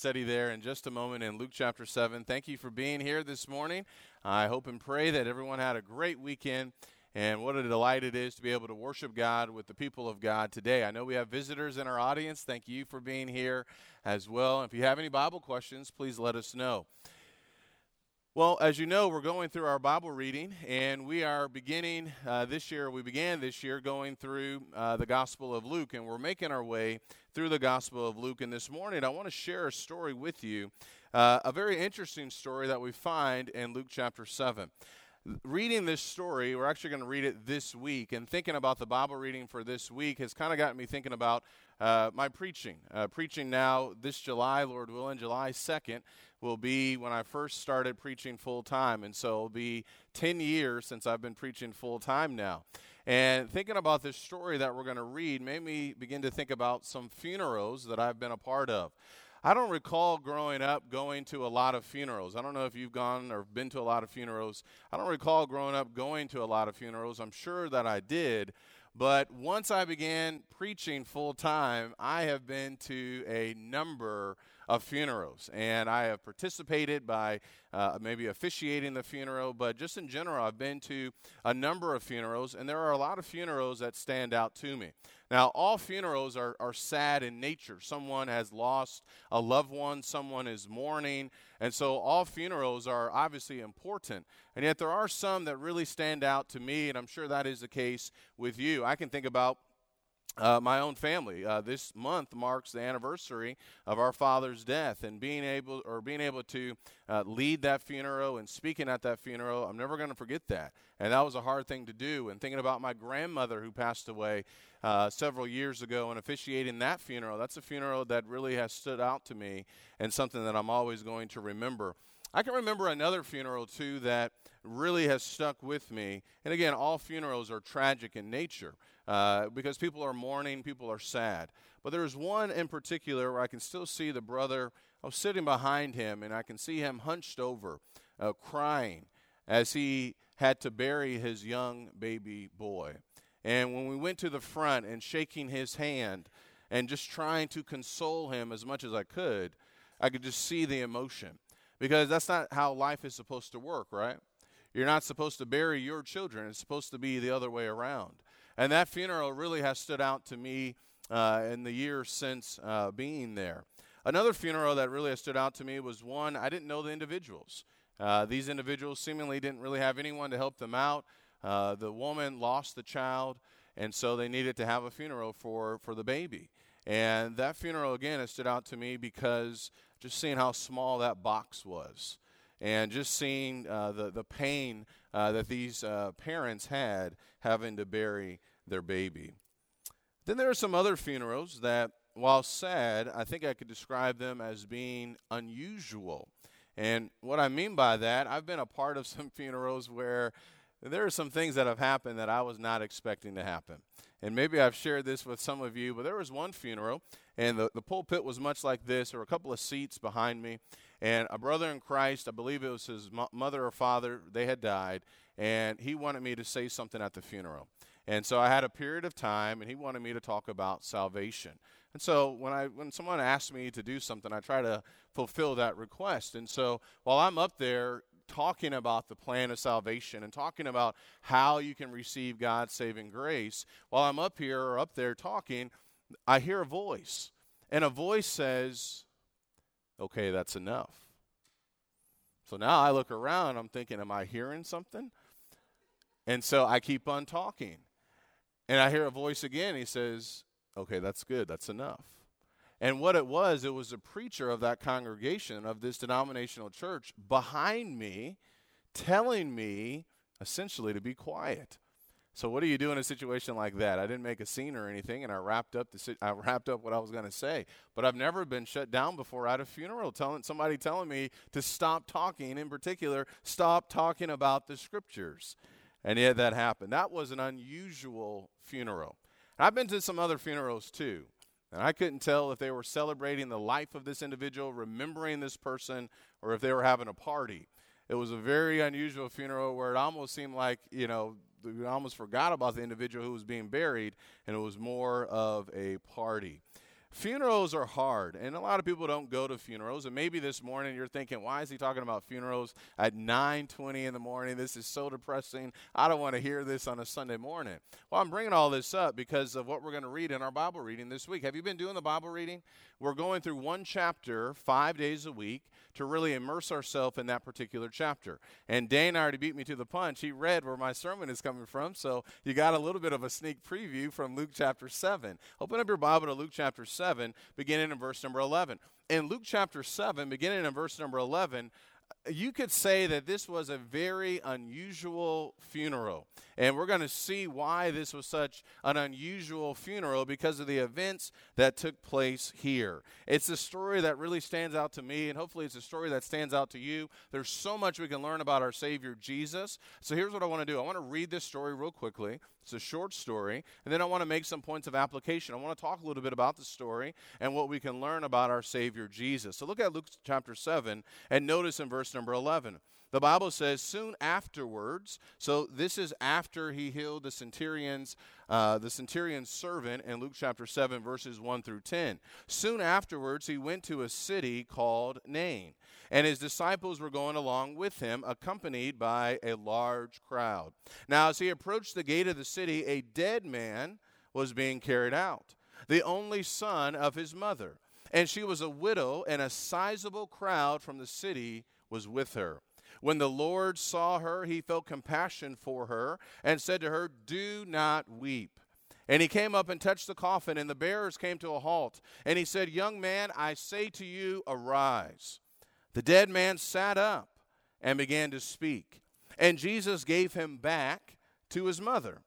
study there in just a moment in Luke chapter 7. Thank you for being here this morning. I hope and pray that everyone had a great weekend. And what a delight it is to be able to worship God with the people of God today. I know we have visitors in our audience. Thank you for being here as well. If you have any Bible questions, please let us know. Well, as you know, we're going through our Bible reading, and we are beginning uh, this year. We began this year going through uh, the Gospel of Luke, and we're making our way through the Gospel of Luke. And this morning, I want to share a story with you, uh, a very interesting story that we find in Luke chapter 7 reading this story, we're actually going to read it this week, and thinking about the Bible reading for this week has kind of gotten me thinking about uh, my preaching. Uh, preaching now this July, Lord willing, July 2nd will be when I first started preaching full time. And so it'll be 10 years since I've been preaching full time now. And thinking about this story that we're going to read made me begin to think about some funerals that I've been a part of. I don't recall growing up going to a lot of funerals. I don't know if you've gone or been to a lot of funerals. I don't recall growing up going to a lot of funerals. I'm sure that I did. But once I began preaching full time, I have been to a number of funerals. And I have participated by uh, maybe officiating the funeral, but just in general, I've been to a number of funerals, and there are a lot of funerals that stand out to me. Now, all funerals are, are sad in nature. Someone has lost a loved one, someone is mourning, and so all funerals are obviously important. And yet, there are some that really stand out to me, and I'm sure that is the case with you. I can think about uh, my own family. Uh, this month marks the anniversary of our father's death, and being able or being able to uh, lead that funeral and speaking at that funeral, I'm never going to forget that. And that was a hard thing to do. And thinking about my grandmother who passed away uh, several years ago and officiating that funeral, that's a funeral that really has stood out to me and something that I'm always going to remember. I can remember another funeral too that really has stuck with me. And again, all funerals are tragic in nature uh, because people are mourning, people are sad. But there's one in particular where I can still see the brother. I was sitting behind him, and I can see him hunched over, uh, crying as he had to bury his young baby boy. And when we went to the front and shaking his hand and just trying to console him as much as I could, I could just see the emotion because that's not how life is supposed to work, right? You're not supposed to bury your children. It's supposed to be the other way around. And that funeral really has stood out to me uh, in the years since uh, being there. Another funeral that really has stood out to me was one I didn't know the individuals. Uh, these individuals seemingly didn't really have anyone to help them out. Uh, the woman lost the child, and so they needed to have a funeral for, for the baby. And that funeral, again, has stood out to me because just seeing how small that box was and just seeing uh, the, the pain uh, that these uh, parents had having to bury their baby. Then there are some other funerals that, while sad, I think I could describe them as being unusual. And what I mean by that, I've been a part of some funerals where there are some things that have happened that I was not expecting to happen. And maybe I've shared this with some of you, but there was one funeral, and the, the pulpit was much like this. There were a couple of seats behind me, and a brother in Christ, I believe it was his mo- mother or father, they had died, and he wanted me to say something at the funeral. And so I had a period of time, and he wanted me to talk about salvation. And so when I when someone asks me to do something, I try to fulfill that request. And so while I'm up there talking about the plan of salvation and talking about how you can receive God's saving grace, while I'm up here or up there talking, I hear a voice. And a voice says, okay, that's enough. So now I look around, I'm thinking, am I hearing something? And so I keep on talking. And I hear a voice again. He says, okay, that's good. That's enough. And what it was, it was a preacher of that congregation, of this denominational church, behind me, telling me essentially to be quiet. So what do you do in a situation like that? I didn't make a scene or anything, and I wrapped up the I wrapped up what I was going to say. But I've never been shut down before at a funeral, telling somebody telling me to stop talking. In particular, stop talking about the scriptures, and yet that happened. That was an unusual funeral. And I've been to some other funerals too, and I couldn't tell if they were celebrating the life of this individual, remembering this person, or if they were having a party. It was a very unusual funeral where it almost seemed like you know we almost forgot about the individual who was being buried, and it was more of a party. Funerals are hard, and a lot of people don't go to funerals. And maybe this morning you're thinking, "Why is he talking about funerals at 9:20 in the morning? This is so depressing. I don't want to hear this on a Sunday morning." Well, I'm bringing all this up because of what we're going to read in our Bible reading this week. Have you been doing the Bible reading? We're going through one chapter 5 days a week to really immerse ourselves in that particular chapter. And Dane already beat me to the punch. He read where my sermon is coming from, so you got a little bit of a sneak preview from Luke chapter 7. Open up your Bible to Luke chapter 7, beginning in verse number 11. In Luke chapter 7, beginning in verse number 11, you could say that this was a very unusual funeral. And we're going to see why this was such an unusual funeral because of the events that took place here. It's a story that really stands out to me, and hopefully, it's a story that stands out to you. There's so much we can learn about our Savior Jesus. So, here's what I want to do I want to read this story real quickly. It's a short story, and then I want to make some points of application. I want to talk a little bit about the story and what we can learn about our Savior Jesus. So, look at Luke chapter 7 and notice in verse number 11. The Bible says, soon afterwards, so this is after he healed the centurion's, uh, the centurion's servant in Luke chapter 7, verses 1 through 10. Soon afterwards, he went to a city called Nain, and his disciples were going along with him, accompanied by a large crowd. Now, as he approached the gate of the city, a dead man was being carried out, the only son of his mother. And she was a widow, and a sizable crowd from the city was with her. When the Lord saw her, he felt compassion for her and said to her, Do not weep. And he came up and touched the coffin, and the bearers came to a halt. And he said, Young man, I say to you, arise. The dead man sat up and began to speak. And Jesus gave him back to his mother.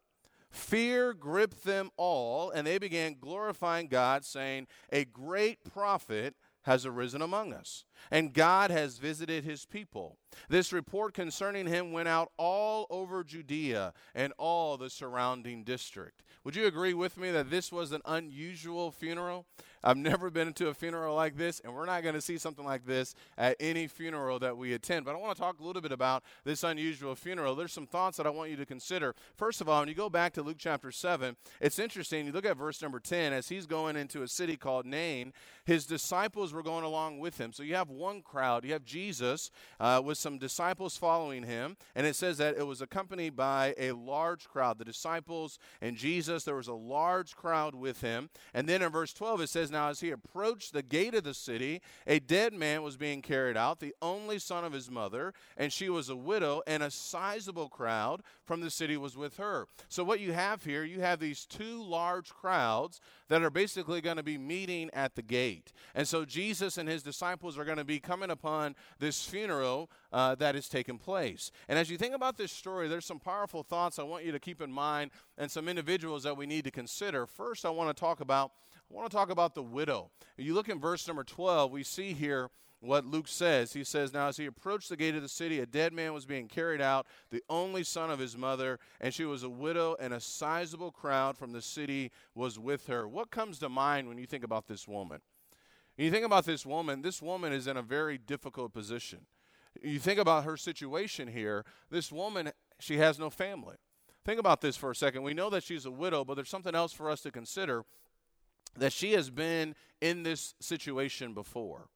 Fear gripped them all, and they began glorifying God, saying, A great prophet has arisen among us, and God has visited his people. This report concerning him went out all over Judea and all the surrounding district. Would you agree with me that this was an unusual funeral? I've never been to a funeral like this, and we're not going to see something like this at any funeral that we attend. But I want to talk a little bit about this unusual funeral. There's some thoughts that I want you to consider. First of all, when you go back to Luke chapter 7, it's interesting. You look at verse number 10, as he's going into a city called Nain, his disciples were going along with him. So you have one crowd, you have Jesus uh, with some disciples following him, and it says that it was accompanied by a large crowd. The disciples and Jesus, there was a large crowd with him. And then in verse 12, it says, now, as he approached the gate of the city, a dead man was being carried out, the only son of his mother, and she was a widow, and a sizable crowd from the city was with her. So, what you have here, you have these two large crowds that are basically going to be meeting at the gate. And so, Jesus and his disciples are going to be coming upon this funeral uh, that is taking place. And as you think about this story, there's some powerful thoughts I want you to keep in mind and some individuals that we need to consider. First, I want to talk about I want to talk about the widow. You look in verse number 12, we see here what Luke says. He says, Now as he approached the gate of the city, a dead man was being carried out, the only son of his mother, and she was a widow, and a sizable crowd from the city was with her. What comes to mind when you think about this woman? When you think about this woman, this woman is in a very difficult position. You think about her situation here, this woman, she has no family. Think about this for a second. We know that she's a widow, but there's something else for us to consider that she has been in this situation before.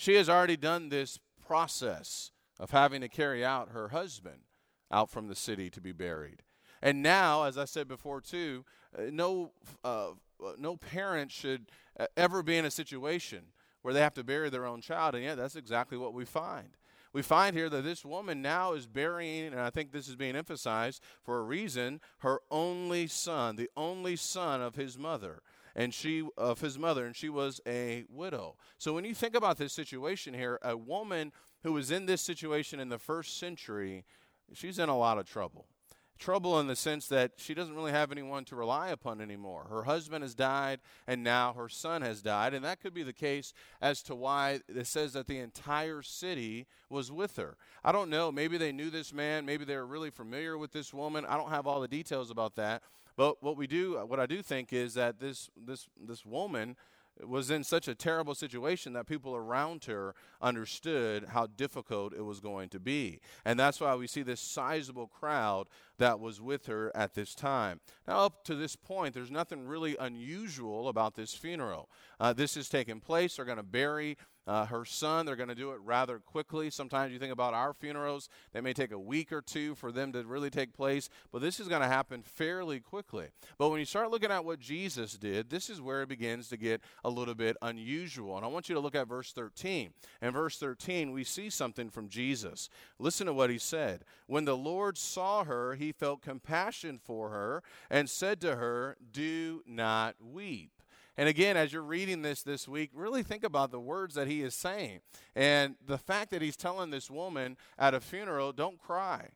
She has already done this process of having to carry out her husband out from the city to be buried. And now, as I said before too, uh, no, uh, no parent should uh, ever be in a situation where they have to bury their own child. And yet, that's exactly what we find. We find here that this woman now is burying, and I think this is being emphasized for a reason, her only son, the only son of his mother and she of his mother, and she was a widow. So when you think about this situation here, a woman who was in this situation in the first century, she's in a lot of trouble. Trouble in the sense that she doesn't really have anyone to rely upon anymore. Her husband has died, and now her son has died. And that could be the case as to why it says that the entire city was with her. I don't know. Maybe they knew this man. Maybe they were really familiar with this woman. I don't have all the details about that. But what we do, what I do think is that this this this woman, was in such a terrible situation that people around her understood how difficult it was going to be. And that's why we see this sizable crowd that was with her at this time. Now, up to this point, there's nothing really unusual about this funeral. Uh, this is taking place. They're going to bury uh, her son. They're going to do it rather quickly. Sometimes you think about our funerals, they may take a week or two for them to really take place, but this is going to happen fairly quickly. But when you start looking at what Jesus did, this is where it begins to get a little bit unusual. And I want you to look at verse 13. In verse 13, we see something from Jesus. Listen to what he said. When the Lord saw her, he felt compassion for her and said to her, Do not weep. And again, as you're reading this this week, really think about the words that he is saying. And the fact that he's telling this woman at a funeral, don't cry,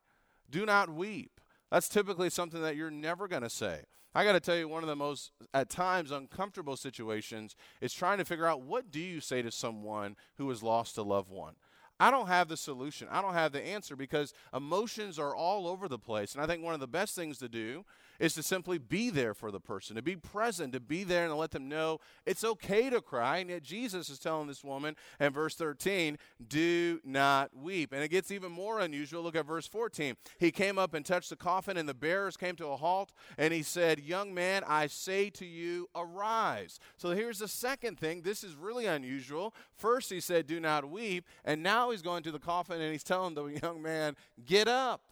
do not weep. That's typically something that you're never going to say. I got to tell you, one of the most, at times, uncomfortable situations is trying to figure out what do you say to someone who has lost a loved one. I don't have the solution. I don't have the answer because emotions are all over the place. And I think one of the best things to do is to simply be there for the person, to be present, to be there and to let them know it's okay to cry. And yet Jesus is telling this woman in verse 13, do not weep. And it gets even more unusual. Look at verse 14. He came up and touched the coffin, and the bearers came to a halt, and he said, Young man, I say to you, arise. So here's the second thing. This is really unusual. First, he said, Do not weep. And now he's going to the coffin and he's telling the young man, Get up.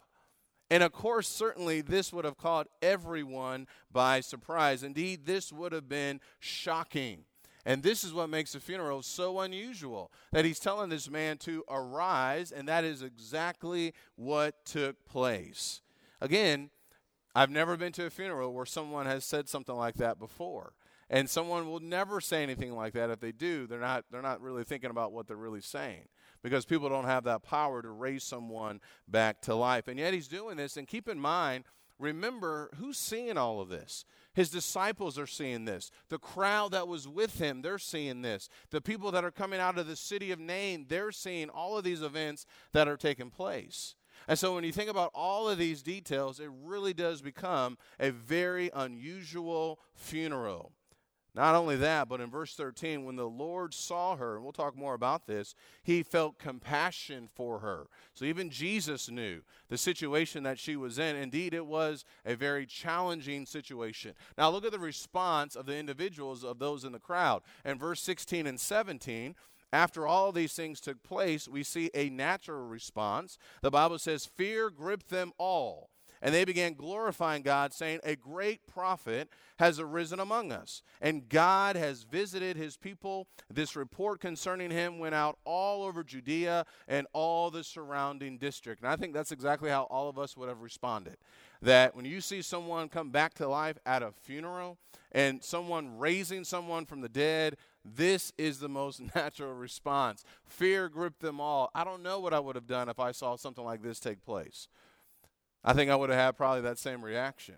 And of course, certainly this would have caught everyone by surprise. Indeed, this would have been shocking. And this is what makes a funeral so unusual that he's telling this man to arise, and that is exactly what took place. Again, I've never been to a funeral where someone has said something like that before. And someone will never say anything like that. If they do, they're not, they're not really thinking about what they're really saying because people don't have that power to raise someone back to life. And yet he's doing this. And keep in mind, remember who's seeing all of this. His disciples are seeing this. The crowd that was with him, they're seeing this. The people that are coming out of the city of Nain, they're seeing all of these events that are taking place. And so when you think about all of these details, it really does become a very unusual funeral. Not only that, but in verse 13, when the Lord saw her, and we'll talk more about this, he felt compassion for her. So even Jesus knew the situation that she was in. Indeed, it was a very challenging situation. Now look at the response of the individuals of those in the crowd. In verse 16 and 17, after all these things took place, we see a natural response. The Bible says, Fear gripped them all and they began glorifying God, saying, A great prophet has arisen among us, and God has visited his people. This report concerning him went out all over Judea and all the surrounding district. And I think that's exactly how all of us would have responded. That when you see someone come back to life at a funeral and someone raising someone from the dead, this is the most natural response. Fear gripped them all. I don't know what I would have done if I saw something like this take place. I think I would have had probably that same reaction.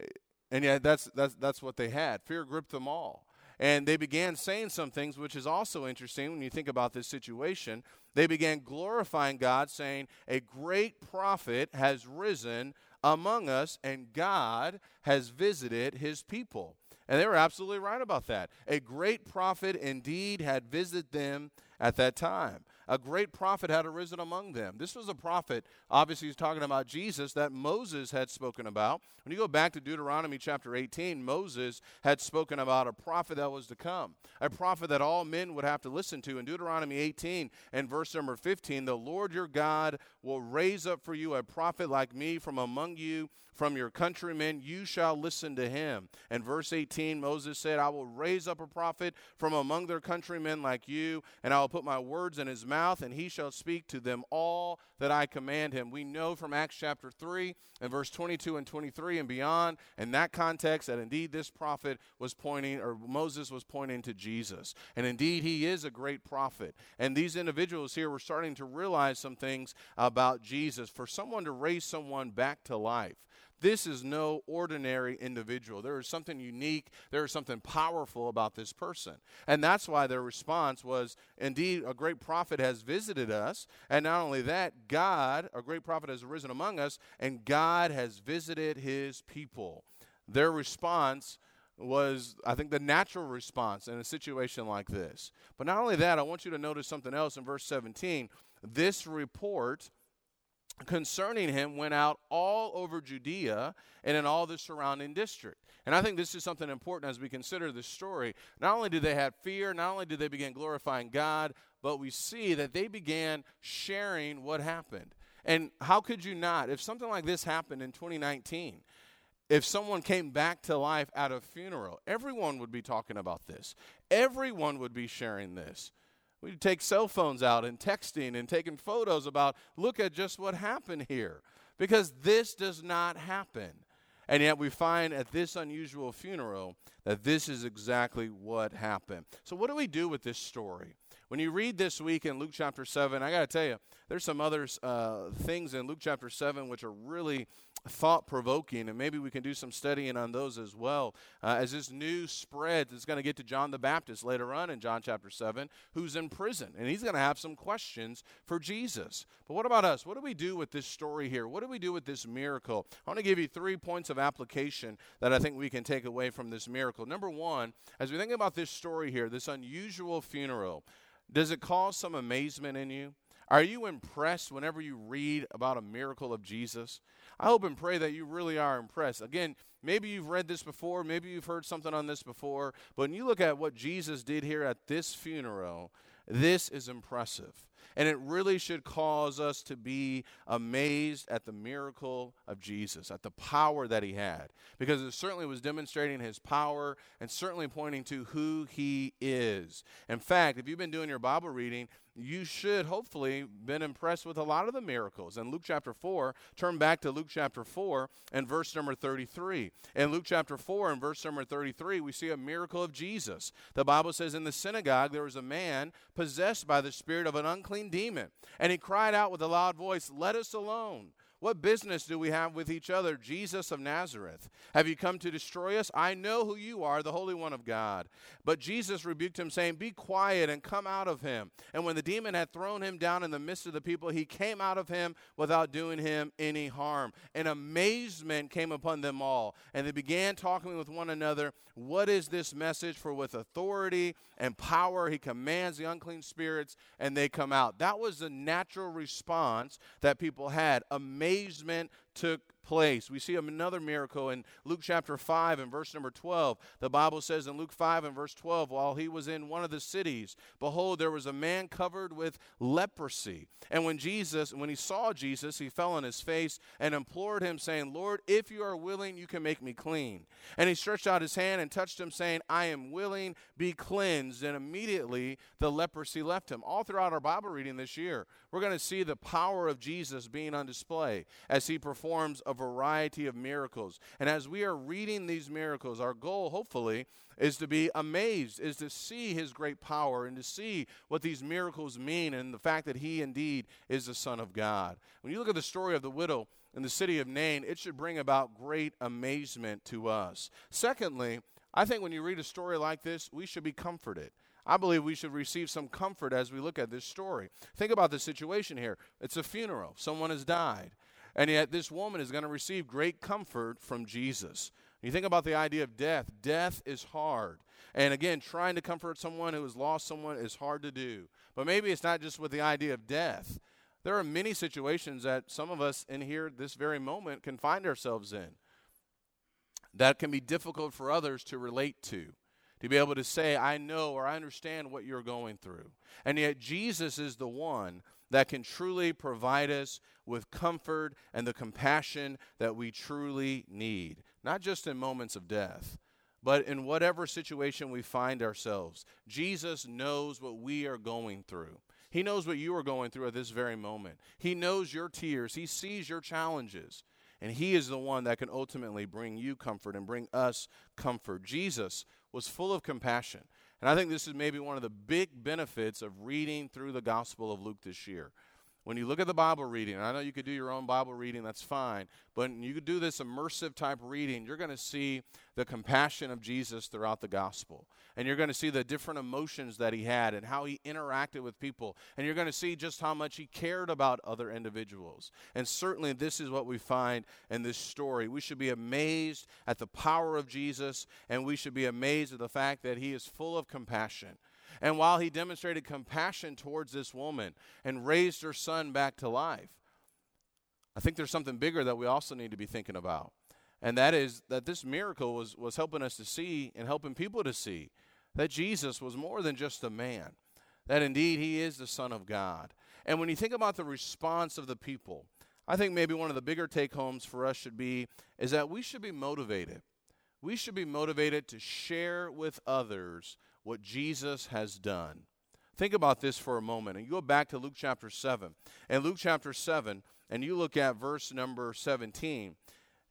Eh, and yet that's that's that's what they had. Fear gripped them all. And they began saying some things, which is also interesting when you think about this situation. They began glorifying God, saying, A great prophet has risen among us, and God has visited his people. And they were absolutely right about that. A great prophet indeed had visited them at that time a great prophet had arisen among them. This was a prophet, obviously, he's talking about Jesus, that Moses had spoken about. When you go back to Deuteronomy chapter 18, Moses had spoken about a prophet that was to come, a prophet that all men would have to listen to. In Deuteronomy 18 and verse number 15, the Lord your God will raise up for you a prophet like me from among you from your countrymen, you shall listen to him. And verse 18, Moses said, I will raise up a prophet from among their countrymen like you, and I will put my words in his mouth, and he shall speak to them all that I command him. We know from Acts chapter 3 and verse 22 and 23 and beyond, in that context, that indeed this prophet was pointing, or Moses was pointing to Jesus. And indeed, he is a great prophet. And these individuals here were starting to realize some things about Jesus. For someone to raise someone back to life, this is no ordinary individual. There is something unique, there is something powerful about this person. And that's why their response was indeed, a great prophet has visited us. And not only that, God, a great prophet has arisen among us, and God has visited his people. Their response was, I think, the natural response in a situation like this. But not only that, I want you to notice something else in verse 17. This report concerning him went out all over Judea and in all the surrounding district. And I think this is something important as we consider this story. Not only did they have fear, not only did they begin glorifying God, but we see that they began sharing what happened. And how could you not? If something like this happened in 2019, if someone came back to life at a funeral, everyone would be talking about this. Everyone would be sharing this. We'd take cell phones out and texting and taking photos about, look at just what happened here. Because this does not happen. And yet we find at this unusual funeral that this is exactly what happened. So, what do we do with this story? When you read this week in Luke chapter 7, I got to tell you, there's some other uh, things in Luke chapter 7 which are really thought provoking, and maybe we can do some studying on those as well. Uh, as this news spreads, it's going to get to John the Baptist later on in John chapter 7, who's in prison, and he's going to have some questions for Jesus. But what about us? What do we do with this story here? What do we do with this miracle? I want to give you three points of application that I think we can take away from this miracle. Number one, as we think about this story here, this unusual funeral, does it cause some amazement in you? Are you impressed whenever you read about a miracle of Jesus? I hope and pray that you really are impressed. Again, maybe you've read this before, maybe you've heard something on this before, but when you look at what Jesus did here at this funeral, this is impressive. And it really should cause us to be amazed at the miracle of Jesus, at the power that he had, because it certainly was demonstrating his power and certainly pointing to who he is. In fact, if you've been doing your Bible reading, you should hopefully been impressed with a lot of the miracles. In Luke chapter 4, turn back to Luke chapter 4 and verse number 33. In Luke chapter 4 and verse number 33, we see a miracle of Jesus. The Bible says in the synagogue there was a man possessed by the spirit of an unclean demon, and he cried out with a loud voice, "Let us alone." What business do we have with each other, Jesus of Nazareth? Have you come to destroy us? I know who you are, the Holy One of God. But Jesus rebuked him, saying, Be quiet and come out of him. And when the demon had thrown him down in the midst of the people, he came out of him without doing him any harm. And amazement came upon them all. And they began talking with one another, What is this message? For with authority and power he commands the unclean spirits, and they come out. That was the natural response that people had. Amazing amazement took place. We see another miracle in Luke chapter 5 and verse number 12. The Bible says in Luke 5 and verse 12, while he was in one of the cities, behold, there was a man covered with leprosy. And when Jesus, when he saw Jesus, he fell on his face and implored him, saying, Lord, if you are willing, you can make me clean. And he stretched out his hand and touched him, saying, I am willing, be cleansed. And immediately the leprosy left him. All throughout our Bible reading this year, we're going to see the power of Jesus being on display as he performs a variety of miracles. And as we are reading these miracles, our goal, hopefully, is to be amazed, is to see his great power and to see what these miracles mean and the fact that he indeed is the Son of God. When you look at the story of the widow in the city of Nain, it should bring about great amazement to us. Secondly, I think when you read a story like this, we should be comforted. I believe we should receive some comfort as we look at this story. Think about the situation here. It's a funeral, someone has died. And yet, this woman is going to receive great comfort from Jesus. You think about the idea of death. Death is hard. And again, trying to comfort someone who has lost someone is hard to do. But maybe it's not just with the idea of death. There are many situations that some of us in here this very moment can find ourselves in that can be difficult for others to relate to. To be able to say, I know or I understand what you're going through. And yet, Jesus is the one that can truly provide us with comfort and the compassion that we truly need, not just in moments of death, but in whatever situation we find ourselves. Jesus knows what we are going through. He knows what you are going through at this very moment. He knows your tears, He sees your challenges. And He is the one that can ultimately bring you comfort and bring us comfort. Jesus was full of compassion. And I think this is maybe one of the big benefits of reading through the Gospel of Luke this year. When you look at the Bible reading, I know you could do your own Bible reading, that's fine, but you could do this immersive type reading, you're going to see the compassion of Jesus throughout the gospel. And you're going to see the different emotions that he had and how he interacted with people. And you're going to see just how much he cared about other individuals. And certainly, this is what we find in this story. We should be amazed at the power of Jesus, and we should be amazed at the fact that he is full of compassion. And while he demonstrated compassion towards this woman and raised her son back to life, I think there's something bigger that we also need to be thinking about. And that is that this miracle was, was helping us to see and helping people to see that Jesus was more than just a man, that indeed he is the Son of God. And when you think about the response of the people, I think maybe one of the bigger take homes for us should be is that we should be motivated. We should be motivated to share with others what Jesus has done. Think about this for a moment and you go back to Luke chapter 7. And Luke chapter 7, and you look at verse number 17.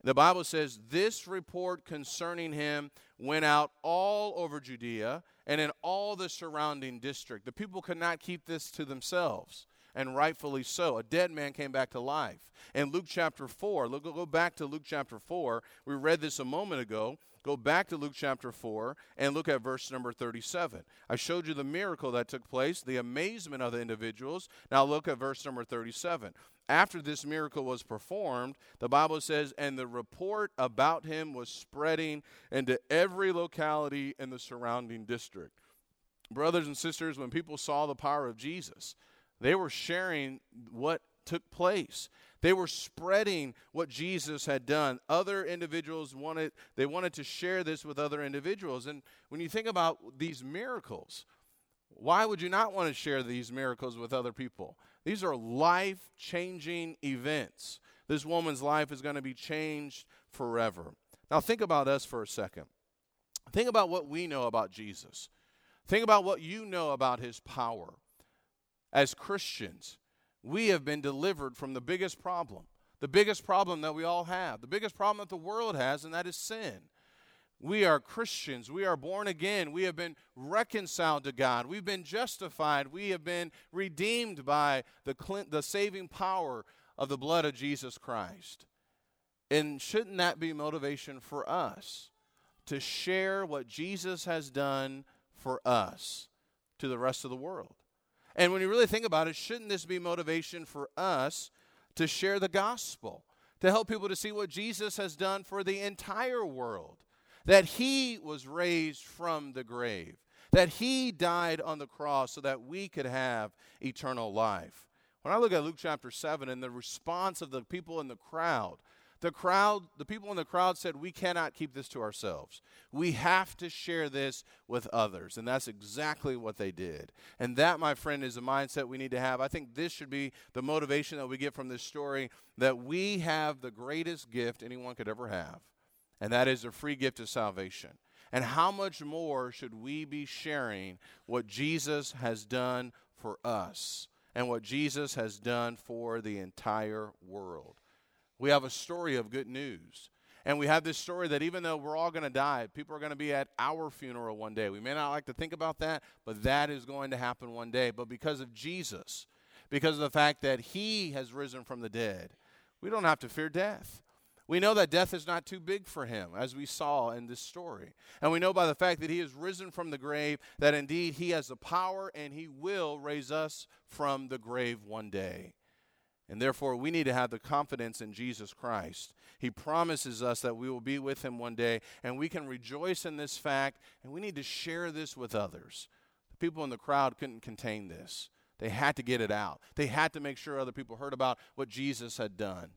The Bible says, This report concerning him went out all over Judea and in all the surrounding district. The people could not keep this to themselves, and rightfully so. A dead man came back to life. In Luke chapter 4, look, go back to Luke chapter 4. We read this a moment ago. Go back to Luke chapter 4 and look at verse number 37. I showed you the miracle that took place, the amazement of the individuals. Now look at verse number 37. After this miracle was performed, the Bible says, and the report about him was spreading into every locality in the surrounding district. Brothers and sisters, when people saw the power of Jesus, they were sharing what took place. They were spreading what Jesus had done. Other individuals wanted they wanted to share this with other individuals. And when you think about these miracles, why would you not want to share these miracles with other people? These are life-changing events. This woman's life is going to be changed forever. Now think about us for a second. Think about what we know about Jesus. Think about what you know about his power. As Christians, we have been delivered from the biggest problem, the biggest problem that we all have, the biggest problem that the world has, and that is sin. We are Christians. We are born again. We have been reconciled to God. We've been justified. We have been redeemed by the, the saving power of the blood of Jesus Christ. And shouldn't that be motivation for us to share what Jesus has done for us to the rest of the world? And when you really think about it, shouldn't this be motivation for us to share the gospel, to help people to see what Jesus has done for the entire world? That he was raised from the grave, that he died on the cross so that we could have eternal life. When I look at Luke chapter 7 and the response of the people in the crowd, the crowd, the people in the crowd said, We cannot keep this to ourselves. We have to share this with others. And that's exactly what they did. And that, my friend, is a mindset we need to have. I think this should be the motivation that we get from this story that we have the greatest gift anyone could ever have, and that is a free gift of salvation. And how much more should we be sharing what Jesus has done for us and what Jesus has done for the entire world? We have a story of good news. And we have this story that even though we're all going to die, people are going to be at our funeral one day. We may not like to think about that, but that is going to happen one day. But because of Jesus, because of the fact that he has risen from the dead, we don't have to fear death. We know that death is not too big for him, as we saw in this story. And we know by the fact that he has risen from the grave that indeed he has the power and he will raise us from the grave one day. And therefore, we need to have the confidence in Jesus Christ. He promises us that we will be with him one day, and we can rejoice in this fact, and we need to share this with others. The people in the crowd couldn't contain this, they had to get it out. They had to make sure other people heard about what Jesus had done.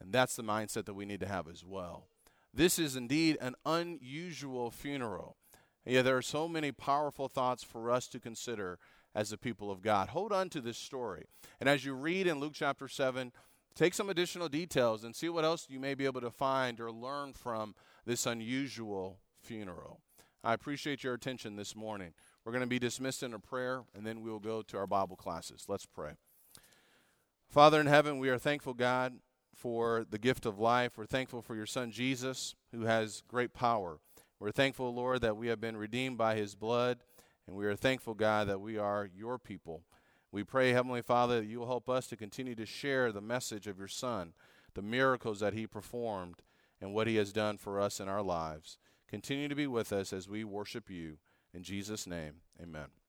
And that's the mindset that we need to have as well. This is indeed an unusual funeral. Yeah, there are so many powerful thoughts for us to consider as the people of God. Hold on to this story. And as you read in Luke chapter 7, take some additional details and see what else you may be able to find or learn from this unusual funeral. I appreciate your attention this morning. We're going to be dismissed in a prayer, and then we will go to our Bible classes. Let's pray. Father in heaven, we are thankful, God, for the gift of life. We're thankful for your Son, Jesus, who has great power. We're thankful, Lord, that we have been redeemed by his blood. And we are thankful, God, that we are your people. We pray, Heavenly Father, that you will help us to continue to share the message of your Son, the miracles that he performed, and what he has done for us in our lives. Continue to be with us as we worship you. In Jesus' name, amen.